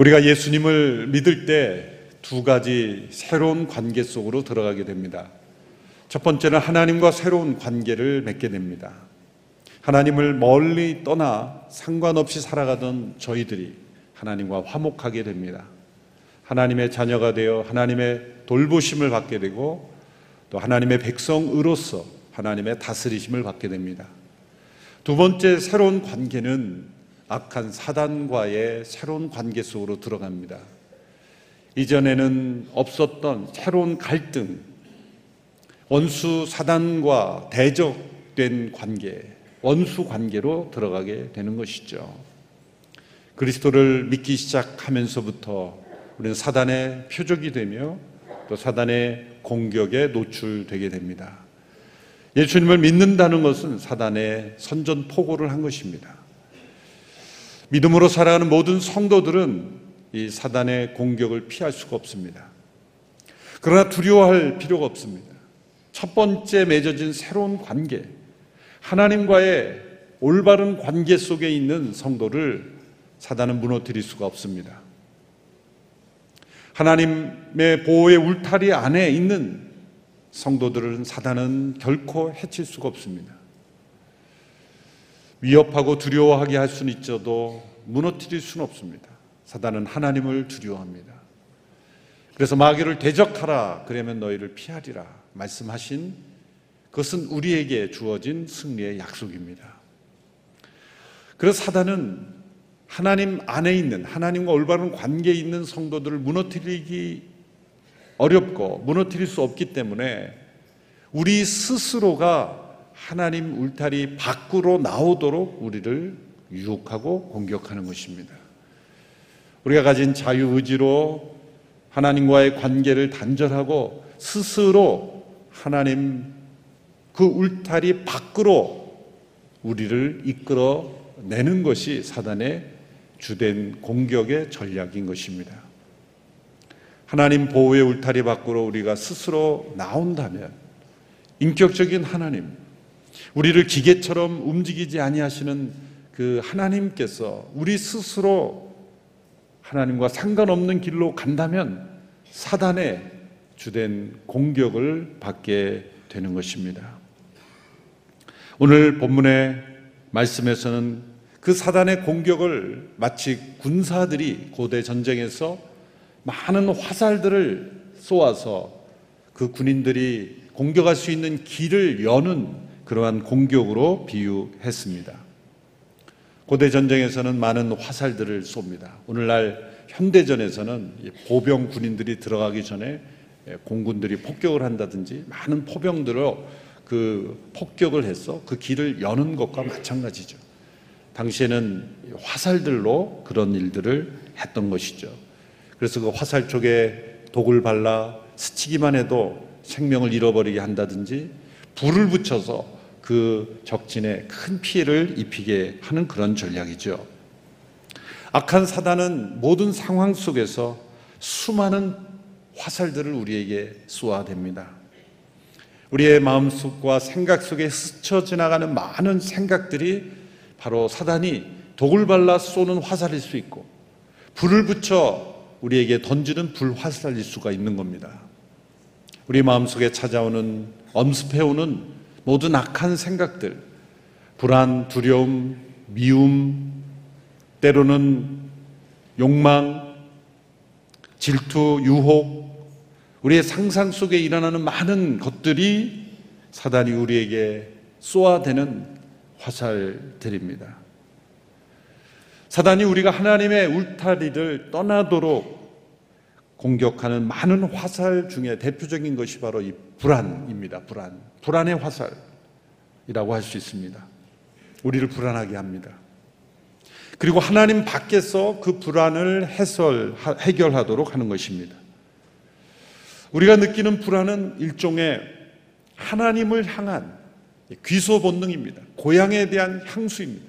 우리가 예수님을 믿을 때 두 가지 새로운 관계 속으로 들어가게 됩니다. 첫 번째는 하나님과 새로운 관계를 맺게 됩니다. 하나님을 멀리 떠나 상관없이 살아가던 저희들이 하나님과 화목하게 됩니다. 하나님의 자녀가 되어 하나님의 돌보심을 받게 되고 또 하나님의 백성으로서 하나님의 다스리심을 받게 됩니다. 두 번째 새로운 관계는 악한 사단과의 새로운 관계 속으로 들어갑니다. 이전에는 없었던 새로운 갈등, 원수 사단과 대적된 관계, 원수 관계로 들어가게 되는 것이죠. 그리스도를 믿기 시작하면서부터 우리는 사단의 표적이 되며 또 사단의 공격에 노출되게 됩니다. 예수님을 믿는다는 것은 사단의 선전포고를 한 것입니다. 믿음으로 살아가는 모든 성도들은 이 사단의 공격을 피할 수가 없습니다. 그러나 두려워할 필요가 없습니다. 첫 번째 맺어진 새로운 관계, 하나님과의 올바른 관계 속에 있는 성도를 사단은 무너뜨릴 수가 없습니다. 하나님의 보호의 울타리 안에 있는 성도들은 사단은 결코 해칠 수가 없습니다. 위협하고 두려워하게 할 수는 있어도 무너뜨릴 수는 없습니다. 사단은 하나님을 두려워합니다. 그래서 마귀를 대적하라 그러면 너희를 피하리라 말씀하신 그것은 우리에게 주어진 승리의 약속입니다. 그래서 사단은 하나님 안에 있는 하나님과 올바른 관계에 있는 성도들을 무너뜨리기 어렵고 무너뜨릴 수 없기 때문에 우리 스스로가 하나님 울타리 밖으로 나오도록 우리를 유혹하고 공격하는 것입니다. 우리가 가진 자유의지로 하나님과의 관계를 단절하고 스스로 하나님 그 울타리 밖으로 우리를 이끌어 내는 것이 사단의 주된 공격의 전략인 것입니다. 하나님 보호의 울타리 밖으로 우리가 스스로 나온다면 인격적인 하나님, 우리를 기계처럼 움직이지 아니하시는 그 하나님께서 우리 스스로 하나님과 상관없는 길로 간다면 사단의 주된 공격을 받게 되는 것입니다. 오늘 본문의 말씀에서는 그 사단의 공격을 마치 군사들이 고대 전쟁에서 많은 화살들을 쏘아서 그 군인들이 공격할 수 있는 길을 여는 그러한 공격으로 비유했습니다. 고대 전쟁에서는 많은 화살들을 쏩니다. 오늘날 현대전에서는 보병 군인들이 들어가기 전에 공군들이 폭격을 한다든지 많은 포병들로 그 폭격을 해서 그 길을 여는 것과 마찬가지죠. 당시에는 화살들로 그런 일들을 했던 것이죠. 그래서 그 화살 쪽에 독을 발라 스치기만 해도 생명을 잃어버리게 한다든지 불을 붙여서 그 적진에 큰 피해를 입히게 하는 그런 전략이죠. 악한 사단은 모든 상황 속에서 수많은 화살들을 우리에게 쏘아댑니다. 우리의 마음속과 생각 속에 스쳐 지나가는 많은 생각들이 바로 사단이 독을 발라 쏘는 화살일 수 있고 불을 붙여 우리에게 던지는 불화살일 수가 있는 겁니다. 우리 마음속에 찾아오는 엄습해오는 모든 악한 생각들, 불안, 두려움, 미움, 때로는 욕망, 질투, 유혹, 우리의 상상 속에 일어나는 많은 것들이 사단이 우리에게 쏘아대는 화살들입니다. 사단이 우리가 하나님의 울타리를 떠나도록 공격하는 많은 화살 중에 대표적인 것이 바로 이 불안입니다. 불안. 불안의 화살 이라고 할 수 있습니다. 우리를 불안하게 합니다. 그리고 하나님 밖에서 그 불안을 해설, 해결하도록 하는 것입니다. 우리가 느끼는 불안은 일종의 하나님을 향한 귀소 본능입니다. 고향에 대한 향수입니다.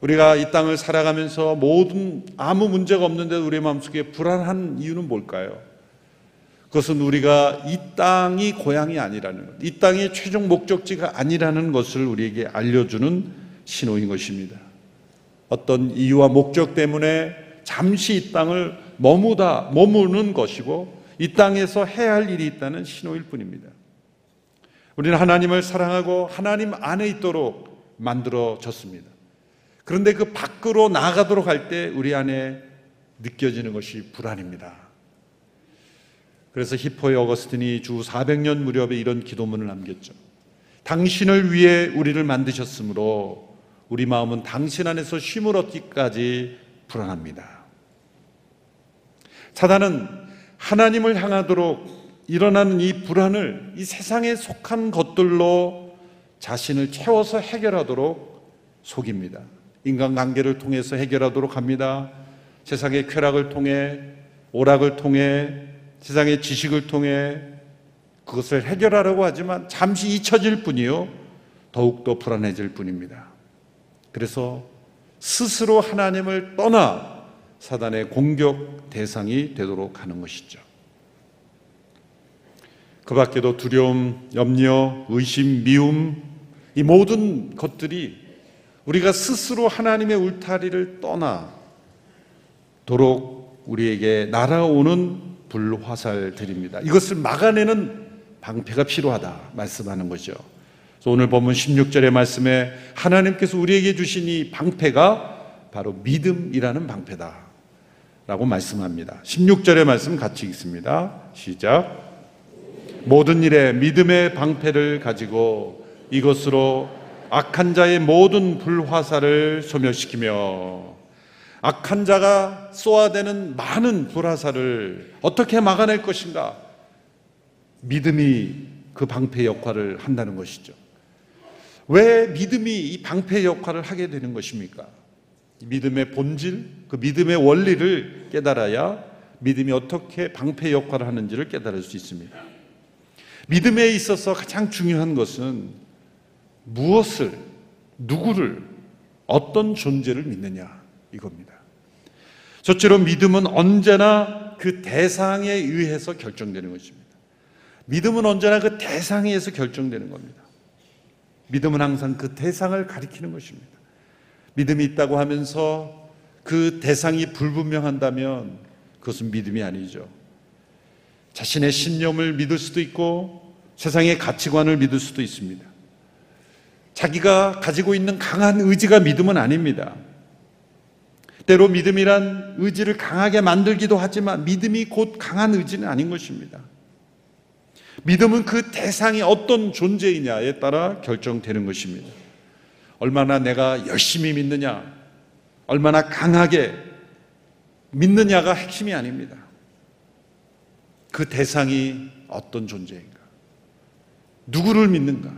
우리가 이 땅을 살아가면서 모든 아무 문제가 없는데도 우리 마음속에 불안한 이유는 뭘까요? 그것은 우리가 이 땅이 고향이 아니라는 것, 이 땅이 최종 목적지가 아니라는 것을 우리에게 알려주는 신호인 것입니다. 어떤 이유와 목적 때문에 잠시 이 땅을 머무다 머무는 것이고 이 땅에서 해야 할 일이 있다는 신호일 뿐입니다. 우리는 하나님을 사랑하고 하나님 안에 있도록 만들어졌습니다. 그런데 그 밖으로 나가도록 할 때 우리 안에 느껴지는 것이 불안입니다. 그래서 히포의 어거스틴이 주 400년 무렵에 이런 기도문을 남겼죠. 당신을 위해 우리를 만드셨으므로 우리 마음은 당신 안에서 쉼을 얻기까지 불안합니다. 사단은 하나님을 향하도록 일어나는 이 불안을 이 세상에 속한 것들로 자신을 채워서 해결하도록 속입니다. 인간관계를 통해서 해결하도록 합니다. 세상의 쾌락을 통해, 오락을 통해, 세상의 지식을 통해 그것을 해결하려고 하지만 잠시 잊혀질 뿐이요. 더욱더 불안해질 뿐입니다. 그래서 스스로 하나님을 떠나 사단의 공격 대상이 되도록 하는 것이죠. 그 밖에도 두려움, 염려, 의심, 미움, 이 모든 것들이 우리가 스스로 하나님의 울타리를 떠나도록 우리에게 날아오는 불화살들입니다. 이것을 막아내는 방패가 필요하다 말씀하는 거죠. 오늘 본문 16절의 말씀에 하나님께서 우리에게 주신 이 방패가 바로 믿음이라는 방패다. 라고 말씀합니다. 16절의 말씀 같이 읽습니다. 시작. 모든 일에 믿음의 방패를 가지고 이것으로 악한 자의 모든 불화살을 소멸시키며 악한 자가 쏘아대는 많은 불화살을 어떻게 막아낼 것인가? 믿음이 그 방패 역할을 한다는 것이죠. 왜 믿음이 이 방패 역할을 하게 되는 것입니까? 믿음의 본질, 그 믿음의 원리를 깨달아야 믿음이 어떻게 방패 역할을 하는지를 깨달을 수 있습니다. 믿음에 있어서 가장 중요한 것은 무엇을, 누구를, 어떤 존재를 믿느냐 이겁니다. 첫째로 믿음은 언제나 그 대상에 의해서 결정되는 것입니다. 믿음은 언제나 그 대상에 의해서 결정되는 겁니다. 믿음은 항상 그 대상을 가리키는 것입니다. 믿음이 있다고 하면서 그 대상이 불분명한다면 그것은 믿음이 아니죠. 자신의 신념을 믿을 수도 있고 세상의 가치관을 믿을 수도 있습니다. 자기가 가지고 있는 강한 의지가 믿음은 아닙니다. 때로 믿음이란 의지를 강하게 만들기도 하지만 믿음이 곧 강한 의지는 아닌 것입니다. 믿음은 그 대상이 어떤 존재이냐에 따라 결정되는 것입니다. 얼마나 내가 열심히 믿느냐, 얼마나 강하게 믿느냐가 핵심이 아닙니다. 그 대상이 어떤 존재인가? 누구를 믿는가?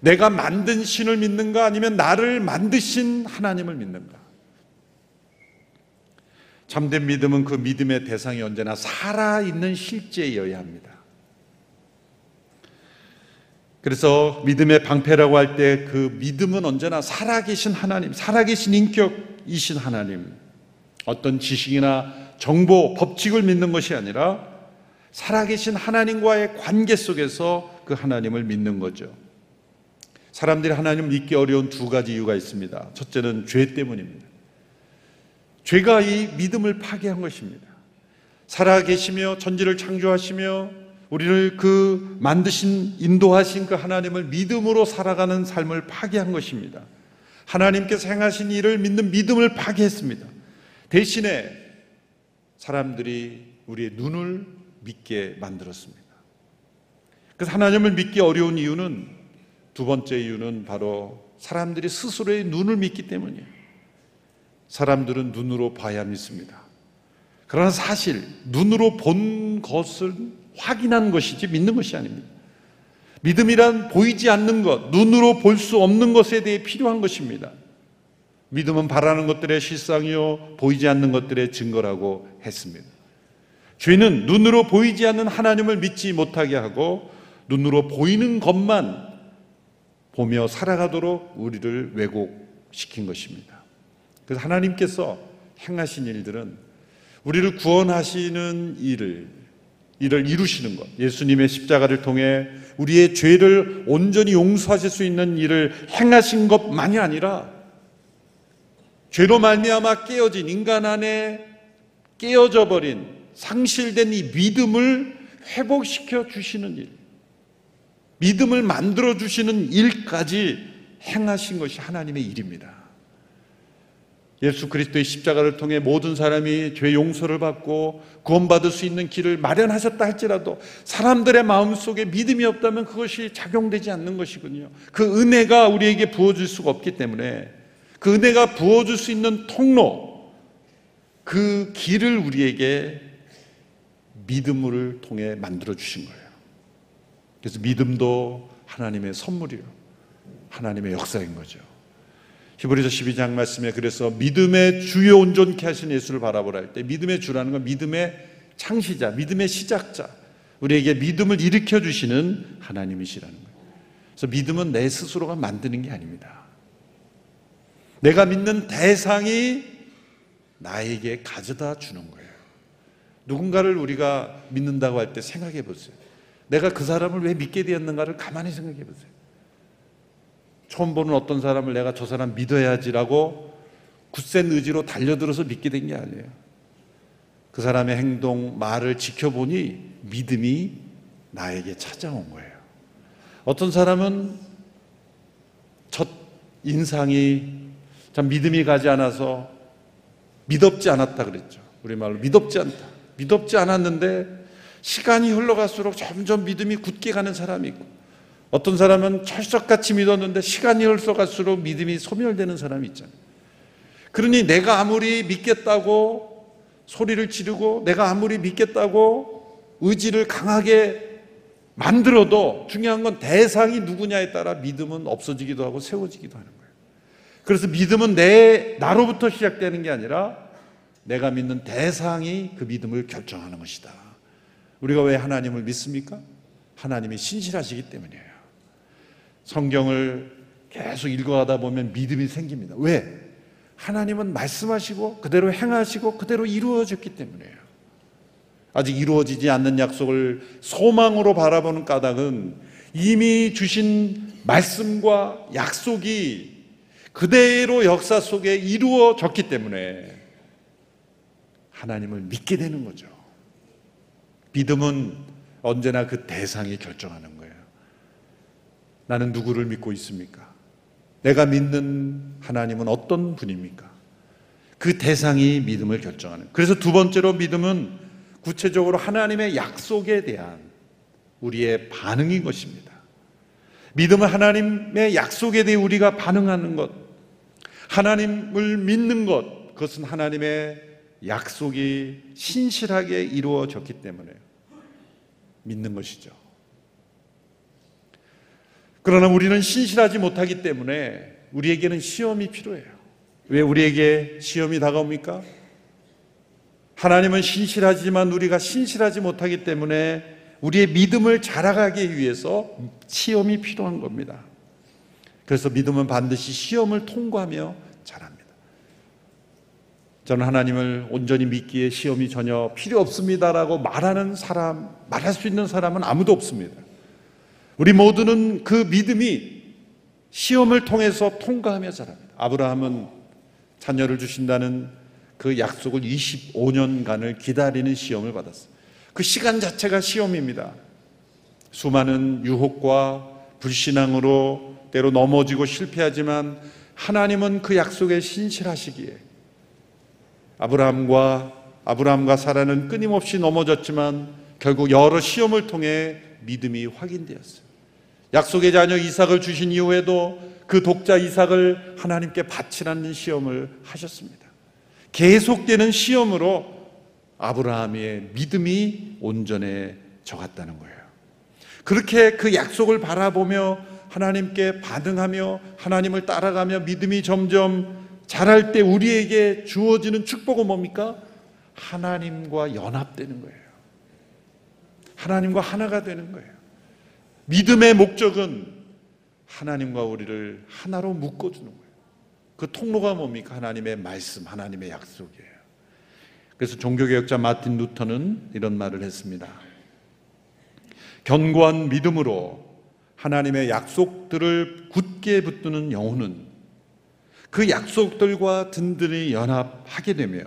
내가 만든 신을 믿는가? 아니면 나를 만드신 하나님을 믿는가? 참된 믿음은 그 믿음의 대상이 언제나 살아있는 실제여야 합니다. 그래서 믿음의 방패라고 할 때 그 믿음은 언제나 살아계신 하나님, 살아계신 인격이신 하나님, 어떤 지식이나 정보, 법칙을 믿는 것이 아니라 살아계신 하나님과의 관계 속에서 그 하나님을 믿는 거죠. 사람들이 하나님을 믿기 어려운 두 가지 이유가 있습니다. 첫째는 죄 때문입니다. 죄가 이 믿음을 파괴한 것입니다. 살아계시며 천지를 창조하시며 우리를 그 만드신 인도하신 그 하나님을 믿음으로 살아가는 삶을 파괴한 것입니다. 하나님께서 행하신 일을 믿는 믿음을 파괴했습니다. 대신에 사람들이 우리의 눈을 믿게 만들었습니다. 그래서 하나님을 믿기 어려운 이유는 두 번째 이유는 바로 사람들이 스스로의 눈을 믿기 때문이에요. 사람들은 눈으로 봐야 믿습니다. 그러나 사실 눈으로 본 것을 확인한 것이지 믿는 것이 아닙니다. 믿음이란 보이지 않는 것, 눈으로 볼 수 없는 것에 대해 필요한 것입니다. 믿음은 바라는 것들의 실상이요 보이지 않는 것들의 증거라고 했습니다. 죄는 눈으로 보이지 않는 하나님을 믿지 못하게 하고 눈으로 보이는 것만 보며 살아가도록 우리를 왜곡시킨 것입니다. 그래서 하나님께서 행하신 일들은 우리를 구원하시는 일을 이를 이루시는 것, 예수님의 십자가를 통해 우리의 죄를 온전히 용서하실 수 있는 일을 행하신 것만이 아니라 죄로 말미암아 깨어진 인간 안에 깨어져 버린 상실된 이 믿음을 회복시켜 주시는 일, 믿음을 만들어 주시는 일까지 행하신 것이 하나님의 일입니다. 예수 그리스도의 십자가를 통해 모든 사람이 죄 용서를 받고 구원받을 수 있는 길을 마련하셨다 할지라도 사람들의 마음속에 믿음이 없다면 그것이 작용되지 않는 것이군요. 그 은혜가 우리에게 부어질 수가 없기 때문에 그 은혜가 부어줄 수 있는 통로, 그 길을 우리에게 믿음을 통해 만들어 주신 거예요. 그래서 믿음도 하나님의 선물이요. 하나님의 역사인 거죠. 히브리서 12장 말씀에 그래서 믿음의 주요 온전케 하신 예수를 바라보라 할 때 믿음의 주라는 건 믿음의 창시자, 믿음의 시작자, 우리에게 믿음을 일으켜 주시는 하나님이시라는 거예요. 그래서 믿음은 내 스스로가 만드는 게 아닙니다. 내가 믿는 대상이 나에게 가져다 주는 거예요. 누군가를 우리가 믿는다고 할 때 생각해 보세요. 내가 그 사람을 왜 믿게 되었는가를 가만히 생각해 보세요. 처음 보는 어떤 사람을 내가 저 사람 믿어야지라고 굳센 의지로 달려들어서 믿게 된 게 아니에요. 그 사람의 행동, 말을 지켜보니 믿음이 나에게 찾아온 거예요. 어떤 사람은 첫 인상이 참 믿음이 가지 않아서 믿업지 않았다 그랬죠. 우리말로 믿업지 않다. 믿업지 않았는데 시간이 흘러갈수록 점점 믿음이 굳게 가는 사람이 있고 어떤 사람은 철석같이 믿었는데 시간이 흘러갈수록 믿음이 소멸되는 사람이 있잖아요. 그러니 내가 아무리 믿겠다고 소리를 지르고 내가 아무리 믿겠다고 의지를 강하게 만들어도 중요한 건 대상이 누구냐에 따라 믿음은 없어지기도 하고 세워지기도 하는 거예요. 그래서 믿음은 내 나로부터 시작되는 게 아니라 내가 믿는 대상이 그 믿음을 결정하는 것이다. 우리가 왜 하나님을 믿습니까? 하나님이 신실하시기 때문이에요. 성경을 계속 읽어가다 보면 믿음이 생깁니다. 왜? 하나님은 말씀하시고 그대로 행하시고 그대로 이루어졌기 때문이에요. 아직 이루어지지 않는 약속을 소망으로 바라보는 까닭은 이미 주신 말씀과 약속이 그대로 역사 속에 이루어졌기 때문에 하나님을 믿게 되는 거죠. 믿음은 언제나 그 대상이 결정하는 거예요. 나는 누구를 믿고 있습니까? 내가 믿는 하나님은 어떤 분입니까? 그 대상이 믿음을 결정하는. 그래서 두 번째로 믿음은 구체적으로 하나님의 약속에 대한 우리의 반응인 것입니다. 믿음은 하나님의 약속에 대해 우리가 반응하는 것, 하나님을 믿는 것, 그것은 하나님의 약속이 신실하게 이루어졌기 때문에 믿는 것이죠. 그러나 우리는 신실하지 못하기 때문에 우리에게는 시험이 필요해요. 왜 우리에게 시험이 다가옵니까? 하나님은 신실하지만 우리가 신실하지 못하기 때문에 우리의 믿음을 자라가기 위해서 시험이 필요한 겁니다. 그래서 믿음은 반드시 시험을 통과하며 자랍니다. 저는 하나님을 온전히 믿기에 시험이 전혀 필요 없습니다라고 말하는 사람, 말할 수 있는 사람은 아무도 없습니다. 우리 모두는 그 믿음이 시험을 통해서 통과하며 자랍니다. 아브라함은 자녀를 주신다는 그 약속을 25년간을 기다리는 시험을 받았어요. 그 시간 자체가 시험입니다. 수많은 유혹과 불신앙으로 때로 넘어지고 실패하지만 하나님은 그 약속에 신실하시기에 아브라함과 아브라함과 사라는 끊임없이 넘어졌지만 결국 여러 시험을 통해 믿음이 확인되었어요. 약속의 자녀 이삭을 주신 이후에도 그 독자 이삭을 하나님께 바치라는 시험을 하셨습니다. 계속되는 시험으로 아브라함의 믿음이 온전해져 갔다는 거예요. 그렇게 그 약속을 바라보며 하나님께 반응하며 하나님을 따라가며 믿음이 점점 자랄 때 우리에게 주어지는 축복은 뭡니까? 하나님과 연합되는 거예요. 하나님과 하나가 되는 거예요. 믿음의 목적은 하나님과 우리를 하나로 묶어주는 거예요. 그 통로가 뭡니까? 하나님의 말씀, 하나님의 약속이에요. 그래서 종교개혁자 마틴 루터는 이런 말을 했습니다. 견고한 믿음으로 하나님의 약속들을 굳게 붙드는 영혼은 그 약속들과 든든히 연합하게 되며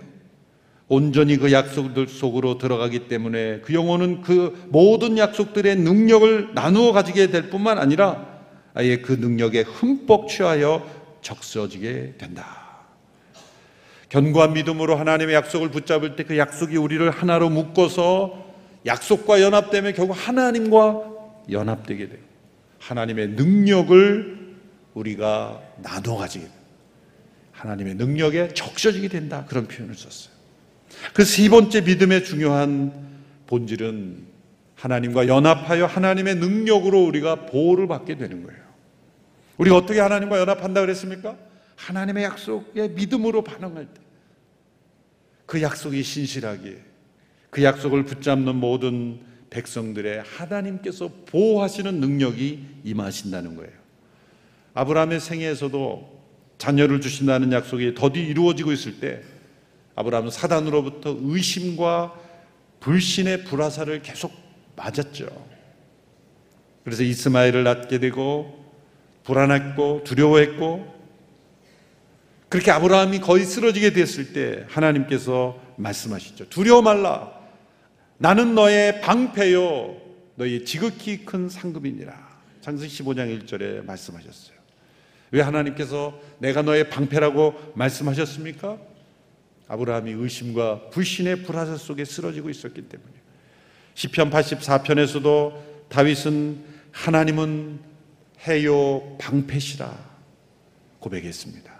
온전히 그 약속들 속으로 들어가기 때문에 그 영혼은 그 모든 약속들의 능력을 나누어 가지게 될 뿐만 아니라 아예 그 능력에 흠뻑 취하여 적셔지게 된다. 견고한 믿음으로 하나님의 약속을 붙잡을 때 그 약속이 우리를 하나로 묶어서 약속과 연합되면 결국 하나님과 연합되게 돼요. 하나님의 능력을 우리가 나눠 가지게 돼요. 하나님의 능력에 적셔지게 된다. 그런 표현을 썼어요. 그 세 번째 믿음의 중요한 본질은 하나님과 연합하여 하나님의 능력으로 우리가 보호를 받게 되는 거예요. 우리가 어떻게 하나님과 연합한다 그랬습니까? 하나님의 약속에 믿음으로 반응할 때. 그 약속이 신실하게 그 약속을 붙잡는 모든 백성들의 하나님께서 보호하시는 능력이 임하신다는 거예요. 아브라함의 생애에서도 자녀를 주신다는 약속이 더디 이루어지고 있을 때 아브라함은 사단으로부터 의심과 불신의 불화살을 계속 맞았죠. 그래서 이스마엘을 낳게 되고 불안했고 두려워했고 그렇게 아브라함이 거의 쓰러지게 됐을 때 하나님께서 말씀하시죠. 두려워 말라. 나는 너의 방패요. 너의 지극히 큰 상급이니라. 창세기 15장 1절에 말씀하셨어요. 왜 하나님께서 내가 너의 방패라고 말씀하셨습니까? 아브라함이 의심과 불신의 불화살 속에 쓰러지고 있었기 때문에. 시편 84편에서도 다윗은 하나님은 해요 방패시라 고백했습니다.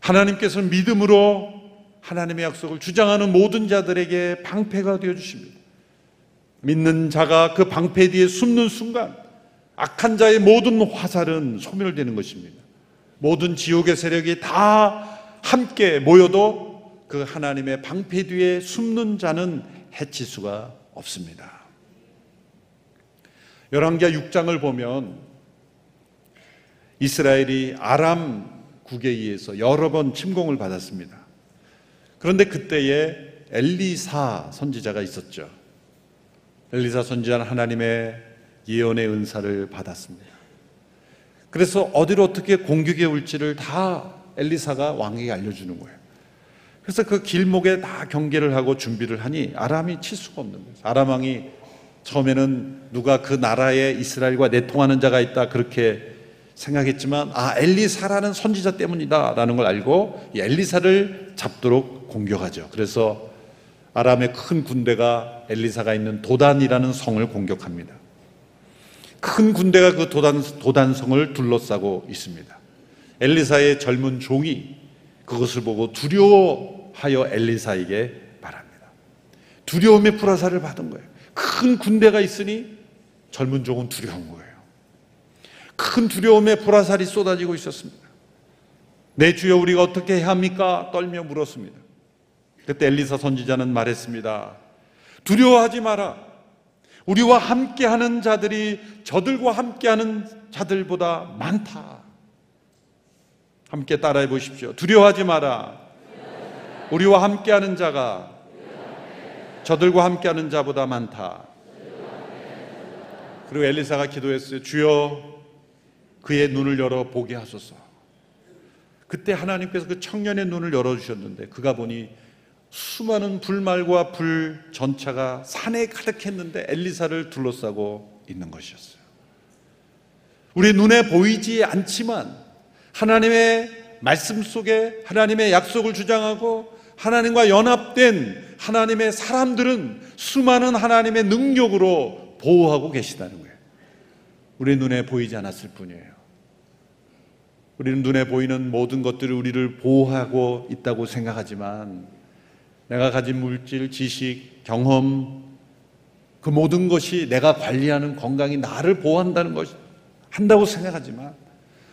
하나님께서 믿음으로 하나님의 약속을 주장하는 모든 자들에게 방패가 되어 주십니다. 믿는 자가 그 방패 뒤에 숨는 순간 악한 자의 모든 화살은 소멸되는 것입니다. 모든 지옥의 세력이 다 함께 모여도 그 하나님의 방패 뒤에 숨는 자는 해칠 수가 없습니다. 열왕기하 6장을 보면 이스라엘이 아람 국에 의해서 여러 번 침공을 받았습니다. 그런데 그때에 엘리사 선지자가 있었죠. 엘리사 선지자는 하나님의 예언의 은사를 받았습니다. 그래서 어디로 어떻게 공격해 올지를 다 엘리사가 왕에게 알려주는 거예요. 그래서 그 길목에 다 경계를 하고 준비를 하니 아람이 칠 수가 없는 거예요. 아람 왕이 처음에는 누가 그 나라에 이스라엘과 내통하는 자가 있다 그렇게 생각했지만 아 엘리사라는 선지자 때문이다라는 걸 알고 엘리사를 잡도록 공격하죠. 그래서 아람의 큰 군대가 엘리사가 있는 도단이라는 성을 공격합니다. 큰 군대가 그 도단 도단성을 둘러싸고 있습니다. 엘리사의 젊은 종이 그것을 보고 두려워하여 엘리사에게 말합니다. 두려움의 불화살을 받은 거예요. 큰 군대가 있으니 젊은 종은 두려운 거예요. 큰 두려움의 불화살이 쏟아지고 있었습니다. 내 주여 우리가 어떻게 해야 합니까? 떨며 물었습니다. 그때 엘리사 선지자는 말했습니다. 두려워하지 마라. 우리와 함께하는 자들이 저들과 함께하는 자들보다 많다. 함께 따라해 보십시오. 두려워하지 마라. 우리와 함께하는 자가 저들과 함께하는 자보다 많다. 그리고 엘리사가 기도했어요. 주여 그의 눈을 열어 보게 하소서. 그때 하나님께서 그 청년의 눈을 열어주셨는데 그가 보니 수많은 불말과 불 전차가 산에 가득했는데 엘리사를 둘러싸고 있는 것이었어요. 우리 눈에 보이지 않지만 하나님의 말씀 속에 하나님의 약속을 주장하고 하나님과 연합된 하나님의 사람들은 수많은 하나님의 능력으로 보호하고 계시다는 거예요. 우리 눈에 보이지 않았을 뿐이에요. 우리는 눈에 보이는 모든 것들이 우리를 보호하고 있다고 생각하지만 내가 가진 물질, 지식, 경험 그 모든 것이 내가 관리하는 건강이 나를 보호한다는 것 한다고 생각하지만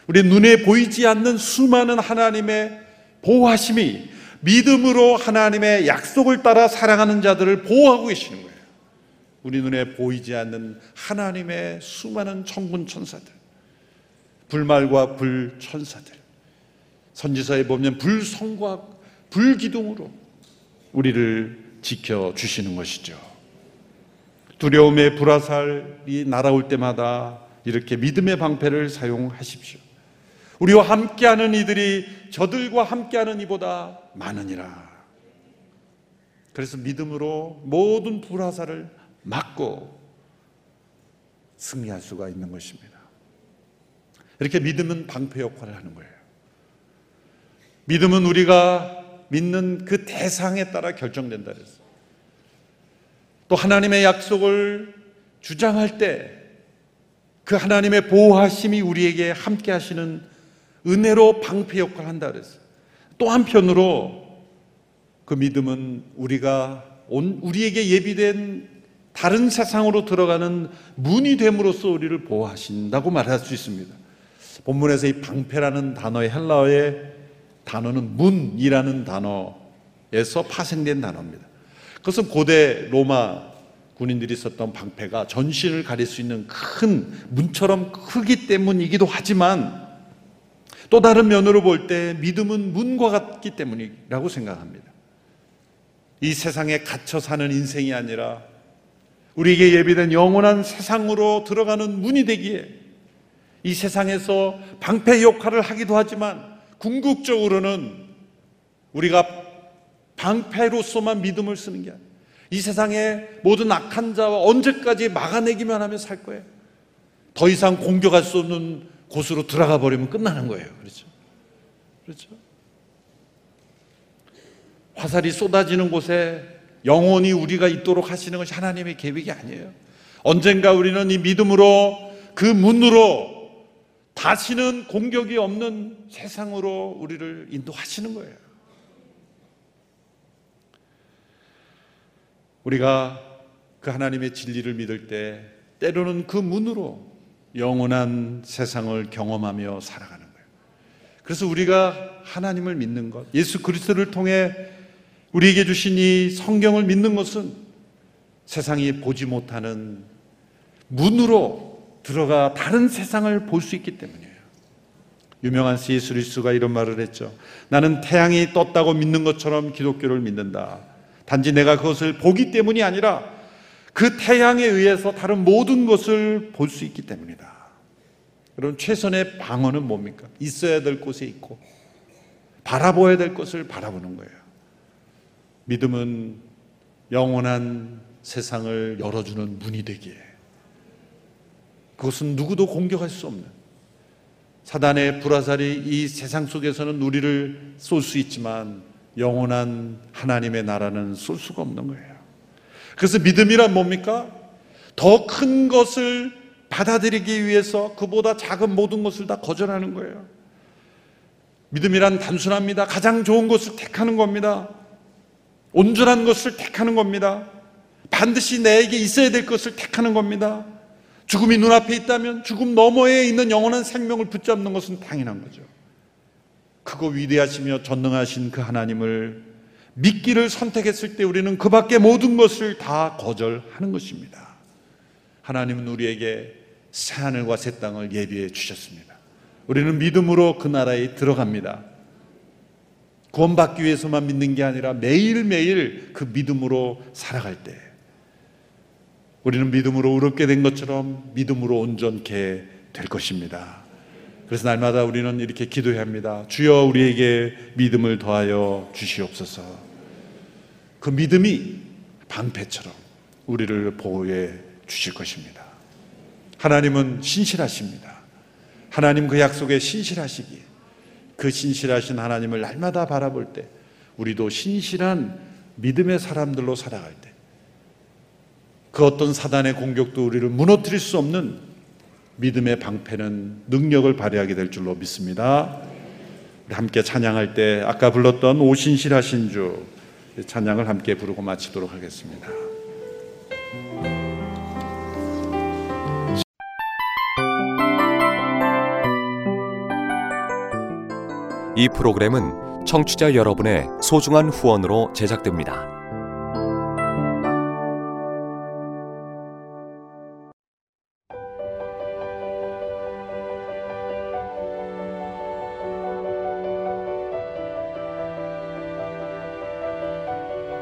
우리 눈에 보이지 않는 수많은 하나님의 보호하심이 믿음으로 하나님의 약속을 따라 사랑하는 자들을 보호하고 계시는 거예요. 우리 눈에 보이지 않는 하나님의 수많은 천군 천사들. 불말과 불천사들. 선지서에 보면 불성과 불기둥으로 우리를 지켜 주시는 것이죠. 두려움의 불화살이 날아올 때마다 이렇게 믿음의 방패를 사용하십시오. 우리와 함께하는 이들이 저들과 함께하는 이보다 많으니라. 그래서 믿음으로 모든 불화사를 막고 승리할 수가 있는 것입니다. 이렇게 믿음은 방패 역할을 하는 거예요. 믿음은 우리가 믿는 그 대상에 따라 결정된다 그랬어요. 또 하나님의 약속을 주장할 때 그 하나님의 보호하심이 우리에게 함께 하시는 은혜로 방패 역할을 한다 그랬어요. 또 한편으로 그 믿음은 우리가 온, 우리에게 예비된 다른 세상으로 들어가는 문이 됨으로써 우리를 보호하신다고 말할 수 있습니다. 본문에서 이 방패라는 단어의 헬라어의 단어는 문이라는 단어에서 파생된 단어입니다. 그것은 고대 로마 군인들이 썼던 방패가 전신을 가릴 수 있는 큰 문처럼 크기 때문이기도 하지만 또 다른 면으로 볼 때 믿음은 문과 같기 때문이라고 생각합니다. 이 세상에 갇혀 사는 인생이 아니라 우리에게 예비된 영원한 세상으로 들어가는 문이 되기에 이 세상에서 방패 역할을 하기도 하지만 궁극적으로는 우리가 방패로서만 믿음을 쓰는 게 아니에요. 이 세상의 모든 악한 자와 언제까지 막아내기만 하며 살 거예요. 더 이상 공격할 수 없는 곳으로 들어가 버리면 끝나는 거예요. 그렇죠? 그렇죠? 화살이 쏟아지는 곳에 영원히 우리가 있도록 하시는 것이 하나님의 계획이 아니에요. 언젠가 우리는 이 믿음으로 그 문으로 다시는 공격이 없는 세상으로 우리를 인도하시는 거예요. 우리가 그 하나님의 진리를 믿을 때 때로는 그 문으로 영원한 세상을 경험하며 살아가는 거예요. 그래서 우리가 하나님을 믿는 것, 예수 그리스도를 통해 우리에게 주신 이 성경을 믿는 것은 세상이 보지 못하는 문으로 들어가 다른 세상을 볼 수 있기 때문이에요. 유명한 C.S. 루이스가 이런 말을 했죠. 나는 태양이 떴다고 믿는 것처럼 기독교를 믿는다. 단지 내가 그것을 보기 때문이 아니라 그 태양에 의해서 다른 모든 것을 볼 수 있기 때문이다. 여러분, 최선의 방어는 뭡니까? 있어야 될 곳에 있고, 바라보아야 될 것을 바라보는 거예요. 믿음은 영원한 세상을 열어주는 문이 되기에 그것은 누구도 공격할 수 없는 사단의 불화살이 이 세상 속에서는 우리를 쏠 수 있지만 영원한 하나님의 나라는 쏠 수가 없는 거예요. 그래서 믿음이란 뭡니까? 더 큰 것을 받아들이기 위해서 그보다 작은 모든 것을 다 거절하는 거예요. 믿음이란 단순합니다. 가장 좋은 것을 택하는 겁니다. 온전한 것을 택하는 겁니다. 반드시 내게 있어야 될 것을 택하는 겁니다. 죽음이 눈앞에 있다면 죽음 너머에 있는 영원한 생명을 붙잡는 것은 당연한 거죠. 크고 위대하시며 전능하신 그 하나님을 믿기를 선택했을 때 우리는 그 밖에 모든 것을 다 거절하는 것입니다. 하나님은 우리에게 새하늘과 새 땅을 예비해 주셨습니다. 우리는 믿음으로 그 나라에 들어갑니다. 구원받기 위해서만 믿는 게 아니라 매일매일 그 믿음으로 살아갈 때 우리는 믿음으로 의롭게 된 것처럼 믿음으로 온전케 될 것입니다. 그래서 날마다 우리는 이렇게 기도해야 합니다. 주여 우리에게 믿음을 더하여 주시옵소서. 그 믿음이 방패처럼 우리를 보호해 주실 것입니다. 하나님은 신실하십니다. 하나님 그 약속에 신실하시기에 그 신실하신 하나님을 날마다 바라볼 때 우리도 신실한 믿음의 사람들로 살아갈 때 그 어떤 사단의 공격도 우리를 무너뜨릴 수 없는 믿음의 방패는 능력을 발휘하게 될 줄로 믿습니다. 함께 찬양할 때 아까 불렀던 오신실하신 주 찬양을 함께 부르고 마치도록 하겠습니다. 이 프로그램은 청취자 여러분의 소중한 후원으로 제작됩니다.